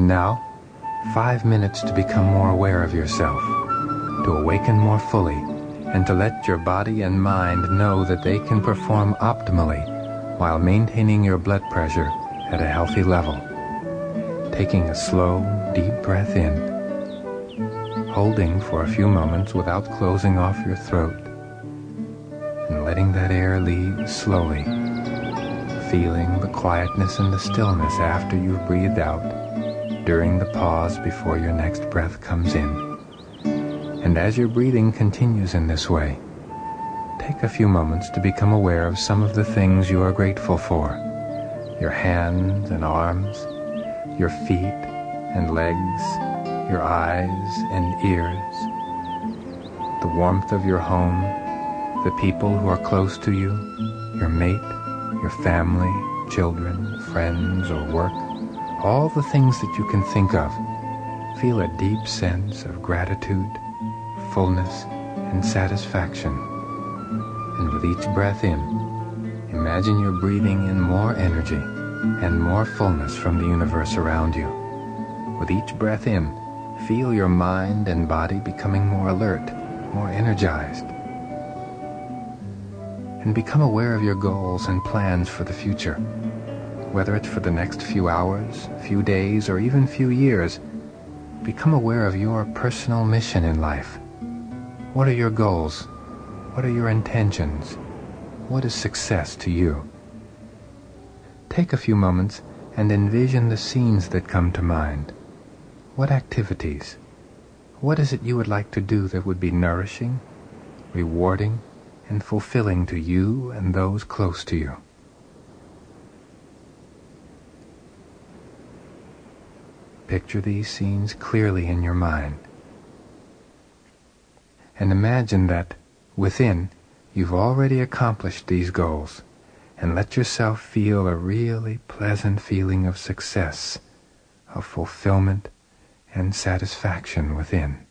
And now, five minutes to become more aware of yourself, to awaken more fully, and to let your body and mind know that they can perform optimally while maintaining your blood pressure at a healthy level. Taking a slow, deep breath in, holding for a few moments without closing off your throat, and letting that air leave slowly, feeling the quietness and the stillness after you've breathed out during the pause before your next breath comes in. And as your breathing continues in this way, take a few moments to become aware of some of the things you are grateful for your hands and arms, your feet and legs, your eyes and ears, the warmth of your home, the people who are close to you, your mate, your family, children, friends, or work, all the things that you can think of. Feel a deep sense of gratitude, fullness, and satisfaction. And with each breath in, imagine you're breathing in more energy and more fullness from the universe around you. With each breath in, feel your mind and body becoming more alert, more energized. And become aware of your goals and plans for the future. Whether it's for the next few hours, few days, or even few years, become aware of your personal mission in life. What are your goals? What are your intentions? What is success to you? Take a few moments and envision the scenes that come to mind. What activities? What is it you would like to do that would be nourishing, rewarding, and fulfilling to you and those close to you? Picture these scenes clearly in your mind. And imagine that within you've already accomplished these goals and let yourself feel a really pleasant feeling of success, of fulfillment and satisfaction within.